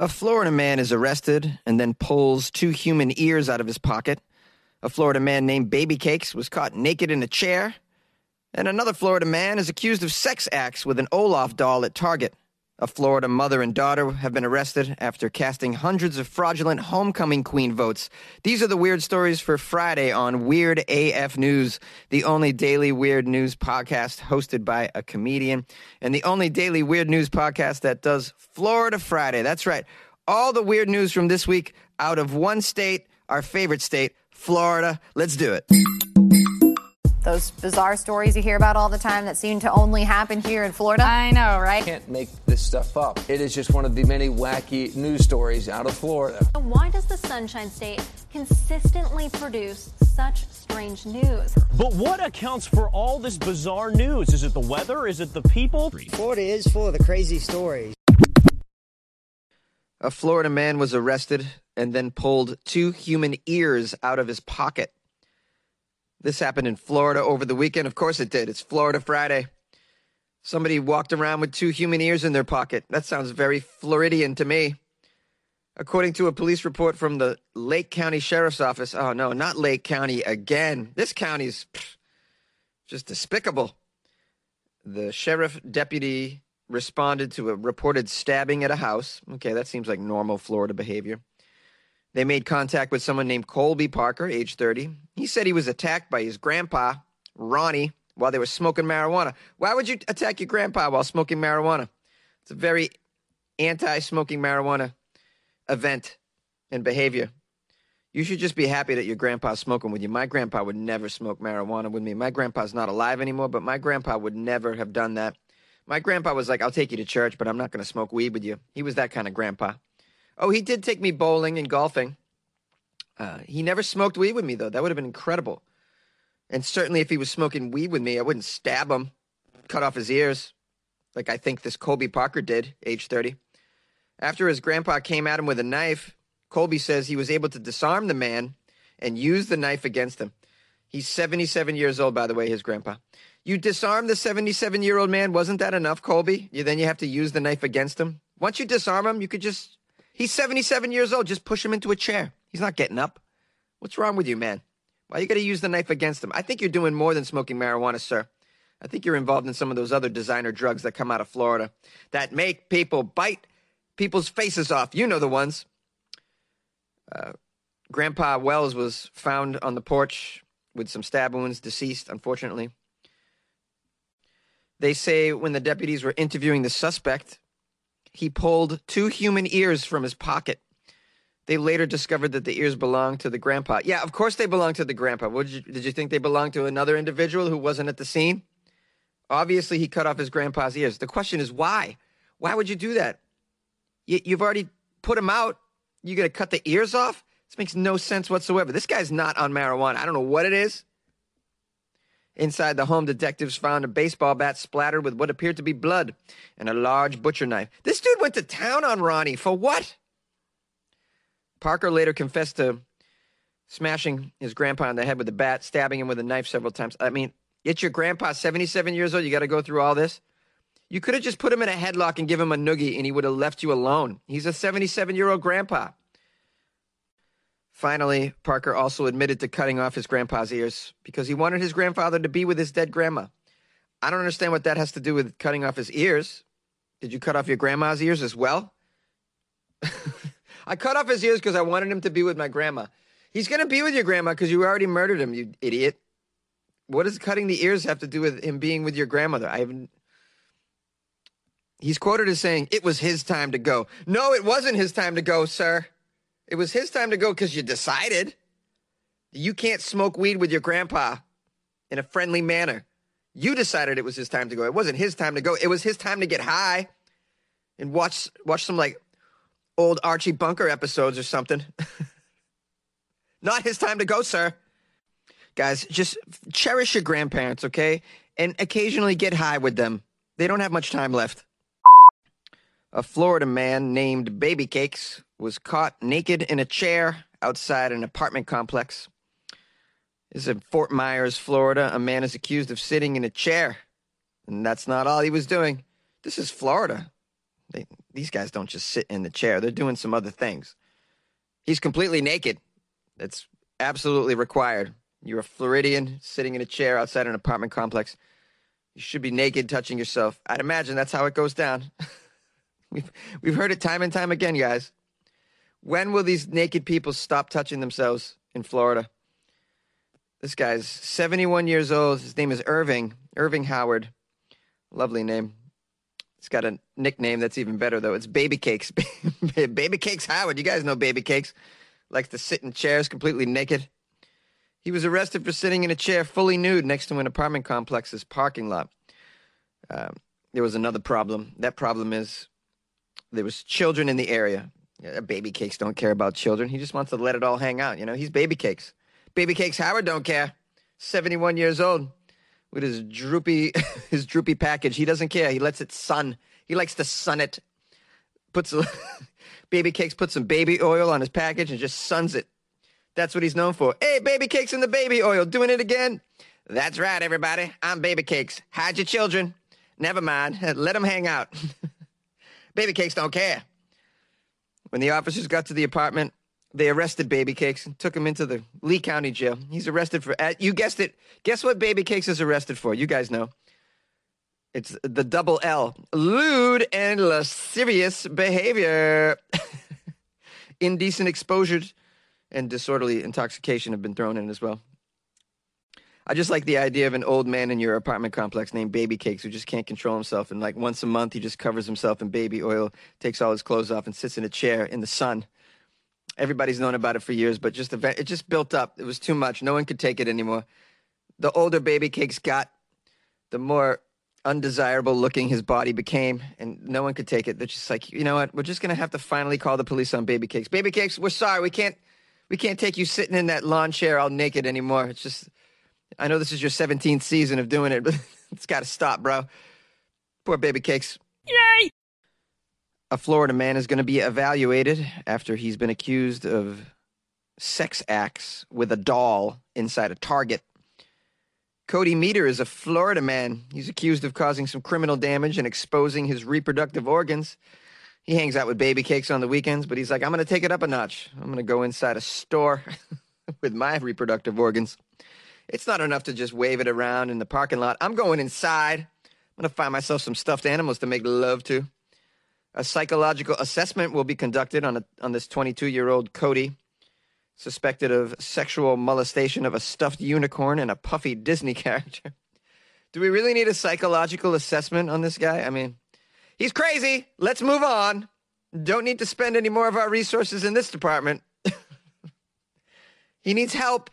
A Florida man is arrested and then pulls two human ears out of his pocket. A Florida man named Baby Cakes was caught naked in a chair. And another Florida man is accused of sex acts with an Olaf doll at Target. A Florida mother and daughter have been arrested after casting hundreds of fraudulent homecoming queen votes. These are the weird stories for Friday on Weird AF News, the only daily weird news podcast hosted by a comedian, and the only daily weird news podcast that does Florida Friday. That's right. All the weird news from this week out of one state, our favorite state, Florida. Let's do it those bizarre stories you hear about all the time that seem to only happen here in Florida. I know, right? Can't make this stuff up. It is just one of the many wacky news stories out of Florida. Why does the Sunshine State consistently produce such strange news? But what accounts for all this bizarre news? Is it the weather? Is it the people? Florida is full of the crazy stories. A Florida man was arrested and then pulled two human ears out of his pocket. This happened in Florida over the weekend. Of course it did. It's Florida Friday. Somebody walked around with two human ears in their pocket. That sounds very Floridian to me. According to a police report from the Lake County Sheriff's Office, oh no, not Lake County again. This county's pff, just despicable. The sheriff deputy responded to a reported stabbing at a house. Okay, that seems like normal Florida behavior. They made contact with someone named Colby Parker, age 30. He said he was attacked by his grandpa, Ronnie, while they were smoking marijuana. Why would you attack your grandpa while smoking marijuana? It's a very anti smoking marijuana event and behavior. You should just be happy that your grandpa's smoking with you. My grandpa would never smoke marijuana with me. My grandpa's not alive anymore, but my grandpa would never have done that. My grandpa was like, I'll take you to church, but I'm not going to smoke weed with you. He was that kind of grandpa. Oh, he did take me bowling and golfing. Uh, he never smoked weed with me, though. That would have been incredible. And certainly, if he was smoking weed with me, I wouldn't stab him, cut off his ears, like I think this Colby Parker did, age 30. After his grandpa came at him with a knife, Colby says he was able to disarm the man and use the knife against him. He's 77 years old, by the way, his grandpa. You disarm the 77 year old man. Wasn't that enough, Colby? You, then you have to use the knife against him. Once you disarm him, you could just He's 77 years old. Just push him into a chair. He's not getting up. What's wrong with you, man? Why are you got to use the knife against him? I think you're doing more than smoking marijuana, sir. I think you're involved in some of those other designer drugs that come out of Florida that make people bite people's faces off. You know the ones. Uh, Grandpa Wells was found on the porch with some stab wounds, deceased, unfortunately. They say when the deputies were interviewing the suspect, he pulled two human ears from his pocket. They later discovered that the ears belonged to the grandpa. Yeah, of course they belonged to the grandpa. Did you, did you think they belonged to another individual who wasn't at the scene? Obviously, he cut off his grandpa's ears. The question is why? Why would you do that? You, you've already put him out. You got to cut the ears off? This makes no sense whatsoever. This guy's not on marijuana. I don't know what it is. Inside the home, detectives found a baseball bat splattered with what appeared to be blood and a large butcher knife. This dude went to town on Ronnie. For what? Parker later confessed to smashing his grandpa on the head with a bat, stabbing him with a knife several times. I mean, it's your grandpa, 77 years old. You got to go through all this. You could have just put him in a headlock and give him a noogie, and he would have left you alone. He's a 77 year old grandpa. Finally, Parker also admitted to cutting off his grandpa's ears because he wanted his grandfather to be with his dead grandma. I don't understand what that has to do with cutting off his ears. Did you cut off your grandma's ears as well? I cut off his ears because I wanted him to be with my grandma. He's going to be with your grandma because you already murdered him, you idiot. What does cutting the ears have to do with him being with your grandmother? I haven't. He's quoted as saying, It was his time to go. No, it wasn't his time to go, sir. It was his time to go because you decided you can't smoke weed with your grandpa in a friendly manner. You decided it was his time to go. It wasn't his time to go. It was his time to get high and watch watch some like old Archie Bunker episodes or something. Not his time to go, sir. Guys, just cherish your grandparents, okay? And occasionally get high with them. They don't have much time left. A Florida man named Baby Cakes was caught naked in a chair outside an apartment complex. This is in Fort Myers, Florida. A man is accused of sitting in a chair. And that's not all he was doing. This is Florida. They, these guys don't just sit in the chair, they're doing some other things. He's completely naked. That's absolutely required. You're a Floridian sitting in a chair outside an apartment complex. You should be naked, touching yourself. I'd imagine that's how it goes down. we've, we've heard it time and time again, guys. When will these naked people stop touching themselves in Florida? This guy's 71 years old. His name is Irving, Irving Howard. Lovely name. It's got a nickname that's even better, though. It's Baby Cakes. Baby Cakes Howard. You guys know Baby Cakes. Likes to sit in chairs completely naked. He was arrested for sitting in a chair fully nude next to an apartment complex's parking lot. Um, there was another problem. That problem is there was children in the area. Yeah, baby cakes don't care about children. He just wants to let it all hang out. You know, he's baby cakes. Baby cakes Howard don't care. 71 years old with his droopy his droopy package. He doesn't care. He lets it sun. He likes to sun it. Puts a, baby cakes put some baby oil on his package and just suns it. That's what he's known for. Hey, baby cakes in the baby oil, doing it again. That's right, everybody. I'm baby cakes. Hide your children. Never mind. Let them hang out. baby cakes don't care. When the officers got to the apartment, they arrested Baby Cakes and took him into the Lee County Jail. He's arrested for, uh, you guessed it. Guess what Baby Cakes is arrested for? You guys know. It's the double L lewd and lascivious behavior. Indecent exposure and disorderly intoxication have been thrown in as well. I just like the idea of an old man in your apartment complex named Baby Cakes who just can't control himself. And like once a month, he just covers himself in baby oil, takes all his clothes off, and sits in a chair in the sun. Everybody's known about it for years, but just event, it just built up. It was too much. No one could take it anymore. The older Baby Cakes got, the more undesirable looking his body became, and no one could take it. They're just like, you know what? We're just gonna have to finally call the police on Baby Cakes. Baby Cakes, we're sorry. We can't, we can't take you sitting in that lawn chair all naked anymore. It's just I know this is your 17th season of doing it, but it's got to stop, bro. Poor baby cakes. Yay! A Florida man is going to be evaluated after he's been accused of sex acts with a doll inside a Target. Cody Meter is a Florida man. He's accused of causing some criminal damage and exposing his reproductive organs. He hangs out with baby cakes on the weekends, but he's like, I'm going to take it up a notch. I'm going to go inside a store with my reproductive organs. It's not enough to just wave it around in the parking lot. I'm going inside. I'm going to find myself some stuffed animals to make love to. A psychological assessment will be conducted on, a, on this 22 year old Cody, suspected of sexual molestation of a stuffed unicorn and a puffy Disney character. Do we really need a psychological assessment on this guy? I mean, he's crazy. Let's move on. Don't need to spend any more of our resources in this department. he needs help.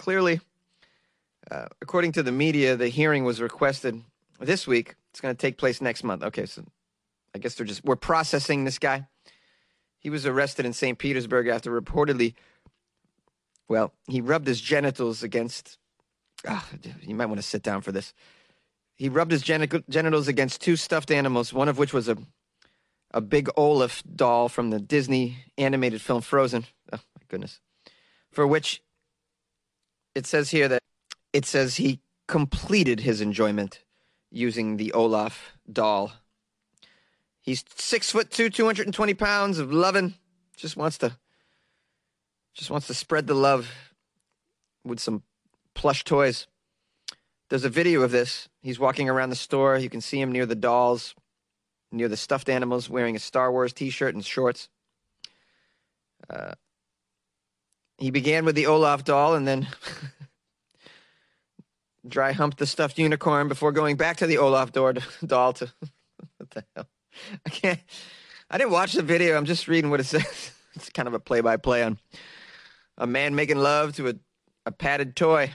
Clearly, uh, according to the media, the hearing was requested this week. It's going to take place next month. Okay, so I guess they're just we're processing this guy. He was arrested in St. Petersburg after reportedly, well, he rubbed his genitals against. Ah, you might want to sit down for this. He rubbed his gen- genitals against two stuffed animals, one of which was a a big Olaf doll from the Disney animated film Frozen. Oh my goodness, for which it says here that it says he completed his enjoyment using the Olaf doll. He's six foot two, 220 pounds of loving. Just wants to, just wants to spread the love with some plush toys. There's a video of this. He's walking around the store. You can see him near the dolls, near the stuffed animals, wearing a Star Wars T-shirt and shorts. Uh, he began with the Olaf doll and then dry humped the stuffed unicorn before going back to the Olaf door doll to what the hell? I can't I didn't watch the video. I'm just reading what it says. It's kind of a play by play on a man making love to a, a padded toy.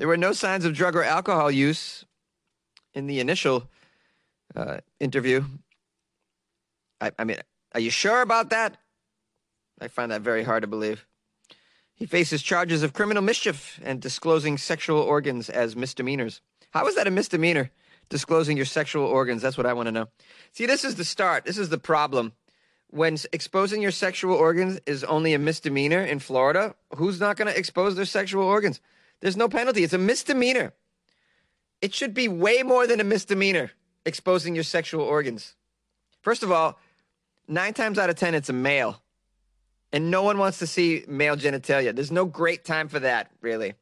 There were no signs of drug or alcohol use in the initial uh, interview. I, I mean, are you sure about that? I find that very hard to believe. He faces charges of criminal mischief and disclosing sexual organs as misdemeanors. How is that a misdemeanor? Disclosing your sexual organs. That's what I want to know. See, this is the start. This is the problem. When exposing your sexual organs is only a misdemeanor in Florida, who's not going to expose their sexual organs? There's no penalty. It's a misdemeanor. It should be way more than a misdemeanor. exposing your sexual organs. First of all, nine times out of 10, it's a male. And no one wants to see male genitalia. There's no great time for that, really.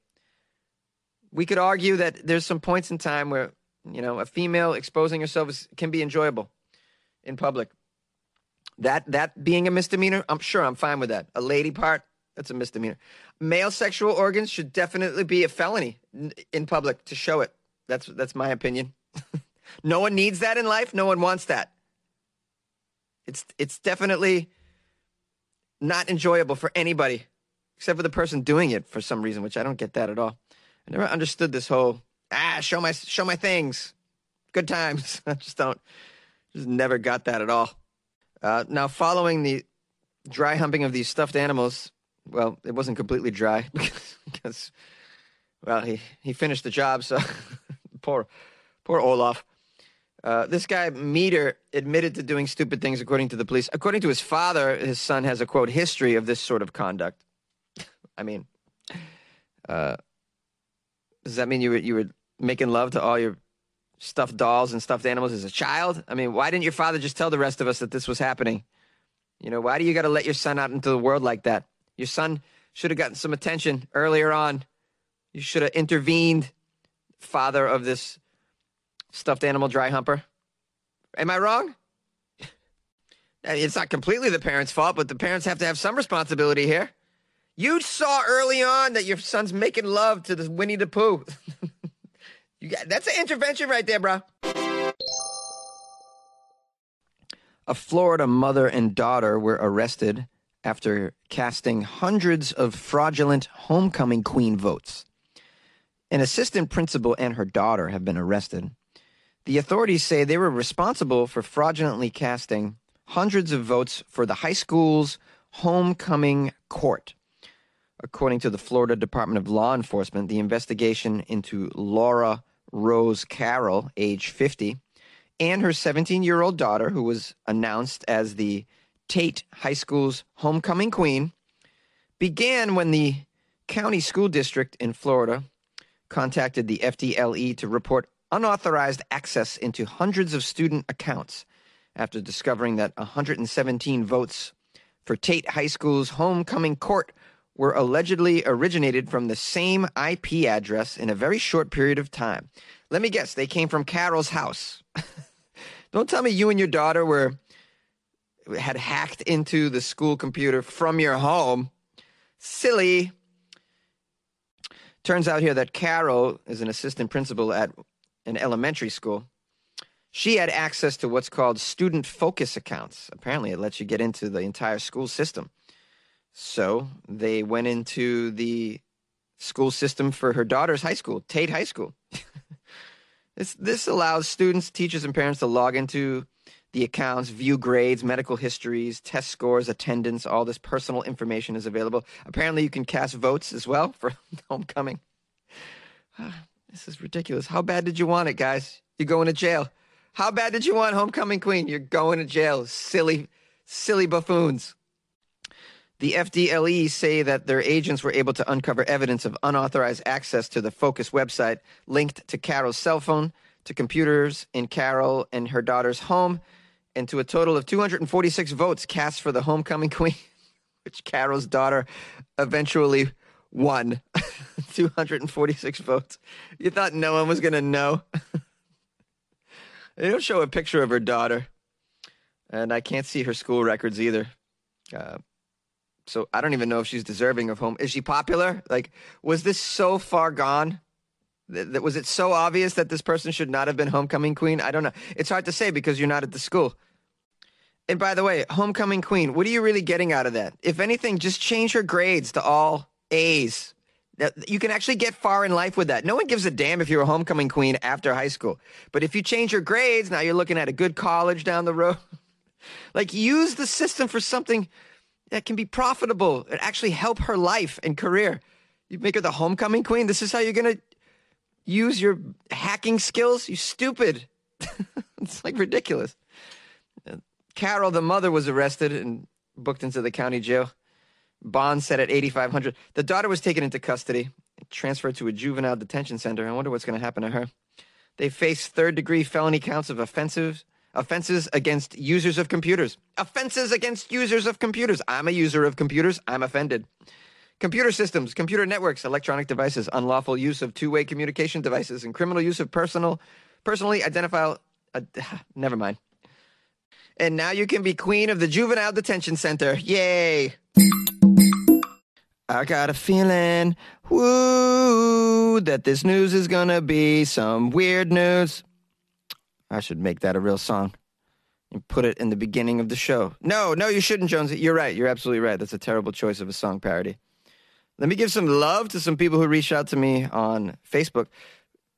We could argue that there's some points in time where, you know, a female exposing herself is, can be enjoyable in public. That that being a misdemeanor, I'm sure I'm fine with that. A lady part, that's a misdemeanor. Male sexual organs should definitely be a felony in public to show it. That's that's my opinion. no one needs that in life. No one wants that. It's it's definitely not enjoyable for anybody except for the person doing it for some reason, which I don't get that at all. I never understood this whole ah show my show my things, good times. I just don't, just never got that at all. Uh, now, following the dry humping of these stuffed animals, well, it wasn't completely dry because, well, he he finished the job. So poor poor Olaf. Uh, this guy Meter admitted to doing stupid things, according to the police. According to his father, his son has a quote history of this sort of conduct. I mean, uh, does that mean you were you were making love to all your stuffed dolls and stuffed animals as a child? I mean, why didn't your father just tell the rest of us that this was happening? You know, why do you got to let your son out into the world like that? Your son should have gotten some attention earlier on. You should have intervened, father of this stuffed animal dry humper. Am I wrong? It's not completely the parents' fault, but the parents have to have some responsibility here. You saw early on that your son's making love to the Winnie the Pooh. you got that's an intervention right there, bro. A Florida mother and daughter were arrested after casting hundreds of fraudulent homecoming queen votes. An assistant principal and her daughter have been arrested. The authorities say they were responsible for fraudulently casting hundreds of votes for the high school's homecoming court. According to the Florida Department of Law Enforcement, the investigation into Laura Rose Carroll, age 50, and her 17 year old daughter, who was announced as the Tate High School's homecoming queen, began when the county school district in Florida contacted the FDLE to report unauthorized access into hundreds of student accounts after discovering that 117 votes for Tate High School's homecoming court were allegedly originated from the same IP address in a very short period of time. Let me guess, they came from Carroll's house. Don't tell me you and your daughter were had hacked into the school computer from your home. Silly. Turns out here that Carroll is an assistant principal at an elementary school. She had access to what's called student focus accounts. Apparently, it lets you get into the entire school system. So they went into the school system for her daughter's high school, Tate High School. this this allows students, teachers, and parents to log into the accounts, view grades, medical histories, test scores, attendance. All this personal information is available. Apparently, you can cast votes as well for homecoming. Ah, This is ridiculous. How bad did you want it, guys? You're going to jail. How bad did you want homecoming queen? You're going to jail. Silly, silly buffoons. The FDLE say that their agents were able to uncover evidence of unauthorized access to the Focus website linked to Carroll's cell phone, to computers in Carroll and her daughter's home, and to a total of 246 votes cast for the homecoming queen, which Carroll's daughter eventually won. 246 votes. You thought no one was going to know? they don't show a picture of her daughter, and I can't see her school records either. Uh, so I don't even know if she's deserving of home. Is she popular? Like, was this so far gone? That was it so obvious that this person should not have been homecoming queen? I don't know. It's hard to say because you're not at the school. And by the way, homecoming queen, what are you really getting out of that? If anything, just change her grades to all A's. You can actually get far in life with that. No one gives a damn if you're a homecoming queen after high school. But if you change your grades, now you're looking at a good college down the road. like, use the system for something that can be profitable and actually help her life and career. You make her the homecoming queen. This is how you're going to use your hacking skills? You stupid. it's like ridiculous. Uh, Carroll, the mother, was arrested and booked into the county jail. Bond set at 8500 The daughter was taken into custody, transferred to a juvenile detention center. I wonder what's going to happen to her. They face third degree felony counts of offensive offenses against users of computers. Offenses against users of computers. I'm a user of computers. I'm offended. Computer systems, computer networks, electronic devices, unlawful use of two-way communication devices, and criminal use of personal, personally identifiable. Uh, never mind. And now you can be queen of the juvenile detention center. Yay! I got a feeling, woo, that this news is gonna be some weird news. I should make that a real song and put it in the beginning of the show. No, no, you shouldn't, Jones. You're right. You're absolutely right. That's a terrible choice of a song parody. Let me give some love to some people who reached out to me on Facebook.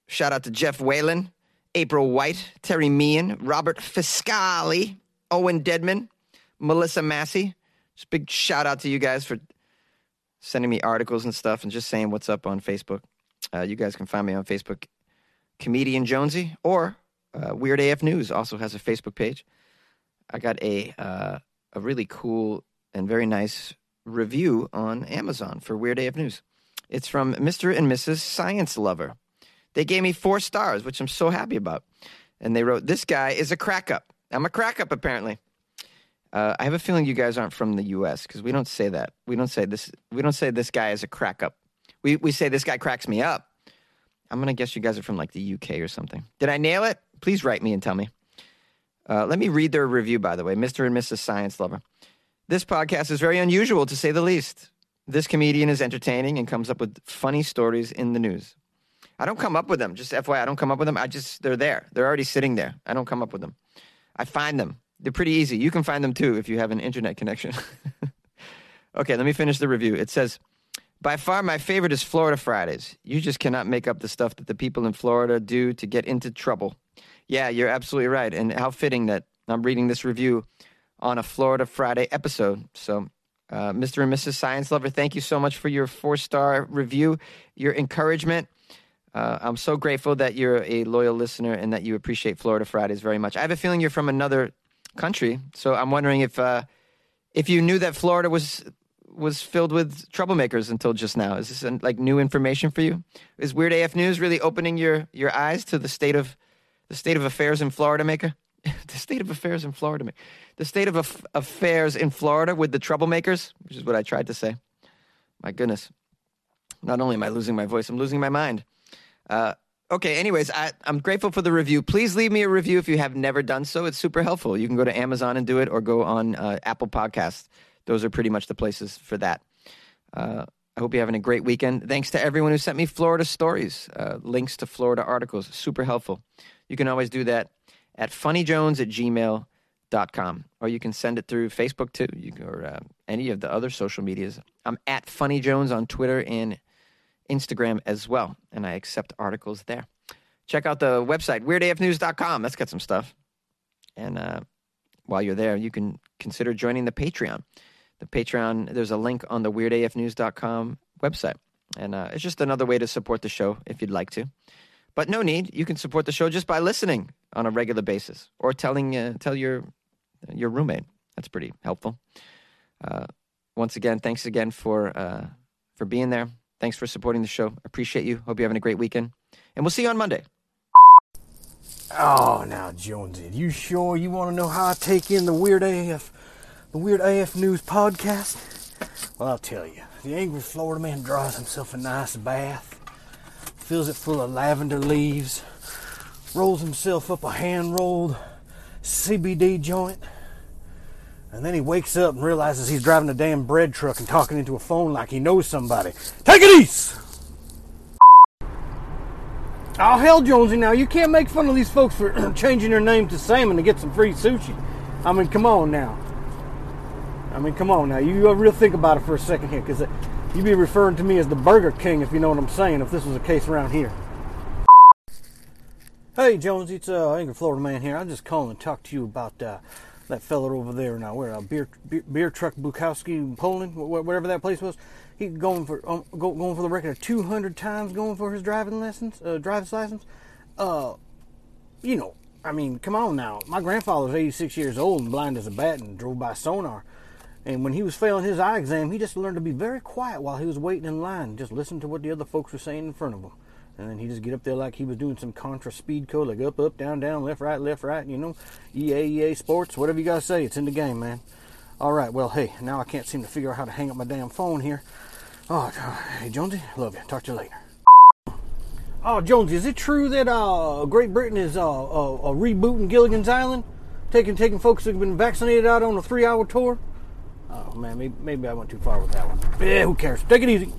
Shout out to Jeff Whalen, April White, Terry Meehan, Robert Fiscali, Owen Deadman, Melissa Massey. Just big shout out to you guys for sending me articles and stuff and just saying what's up on Facebook. Uh, you guys can find me on Facebook, Comedian Jonesy, or uh, Weird AF News also has a Facebook page. I got a uh, a really cool and very nice review on Amazon for Weird AF News. It's from Mr. and Mrs. Science Lover. They gave me four stars, which I'm so happy about. And they wrote, This guy is a crack up. I'm a crack up, apparently. Uh, I have a feeling you guys aren't from the U.S. because we don't say that. We don't say this. We don't say this guy is a crack up. We we say this guy cracks me up. I'm gonna guess you guys are from like the UK or something. Did I nail it? Please write me and tell me. Uh, let me read their review, by the way, Mr. and Mrs. Science Lover. This podcast is very unusual, to say the least. This comedian is entertaining and comes up with funny stories in the news. I don't come up with them. Just FYI, I don't come up with them. I just they're there. They're already sitting there. I don't come up with them. I find them. They're pretty easy. You can find them too if you have an internet connection. okay, let me finish the review. It says, by far my favorite is Florida Fridays. You just cannot make up the stuff that the people in Florida do to get into trouble. Yeah, you're absolutely right. And how fitting that I'm reading this review on a Florida Friday episode. So, uh, Mr. and Mrs. Science Lover, thank you so much for your four star review, your encouragement. Uh, I'm so grateful that you're a loyal listener and that you appreciate Florida Fridays very much. I have a feeling you're from another country, so I'm wondering if uh, if you knew that Florida was was filled with troublemakers until just now. Is this like new information for you? Is Weird AF News really opening your your eyes to the state of the state of affairs in Florida, maker? the state of affairs in Florida, maker. the state of af- affairs in Florida with the troublemakers, which is what I tried to say. My goodness, not only am I losing my voice, I'm losing my mind. Uh, okay, anyways, I, I'm grateful for the review. Please leave me a review if you have never done so. It's super helpful. You can go to Amazon and do it or go on uh, Apple Podcasts. Those are pretty much the places for that. Uh, I hope you're having a great weekend. Thanks to everyone who sent me Florida stories, uh, links to Florida articles. Super helpful. You can always do that at funnyjones at gmail.com. Or you can send it through Facebook too, you, or uh, any of the other social medias. I'm at Funny Jones on Twitter and Instagram as well, and I accept articles there. Check out the website, weirdafnews.com. That's got some stuff. And uh, while you're there, you can consider joining the Patreon. The Patreon, there's a link on the weirdafnews.com website. And uh, it's just another way to support the show if you'd like to. But no need. You can support the show just by listening on a regular basis or telling uh, tell your your roommate. That's pretty helpful. Uh, once again, thanks again for uh, for being there. Thanks for supporting the show. Appreciate you. Hope you're having a great weekend. And we'll see you on Monday. Oh, now, Jonesy, you sure you want to know how I take in the Weird AF, the Weird AF News podcast? Well, I'll tell you. The angry Florida man draws himself a nice bath, fills it full of lavender leaves, rolls himself up a hand rolled CBD joint, and then he wakes up and realizes he's driving a damn bread truck and talking into a phone like he knows somebody. Take it easy! Oh, hell, Jonesy, now you can't make fun of these folks for changing their name to Salmon to get some free sushi. I mean, come on now. I mean, come on now. You uh, real think about it for a second here, because you'd be referring to me as the Burger King if you know what I'm saying, if this was a case around here. Hey, Jonesy, it's uh, Angry Florida Man here. I'm just calling to talk to you about uh, that fella over there now. Where uh, beer, beer beer truck Bukowski, in Poland, whatever that place was. He going for um, go, going for the record of 200 times going for his driving lessons, uh, driver's license. Uh, you know, I mean, come on now. My grandfather was 86 years old and blind as a bat and drove by sonar. And when he was failing his eye exam, he just learned to be very quiet while he was waiting in line, just listen to what the other folks were saying in front of him. And then he just get up there like he was doing some contra speed code, like up, up, down, down, left, right, left, right. You know, EA, EA Sports, whatever you guys say, it's in the game, man. All right, well, hey, now I can't seem to figure out how to hang up my damn phone here. Oh, hey, Jonesy, love you. Talk to you later. Oh, Jonesy, is it true that uh, Great Britain is uh, uh, uh, rebooting Gilligan's Island, taking taking folks who've been vaccinated out on a three-hour tour? Oh man, maybe, maybe I went too far with that one. Yeah, who cares? Take it easy.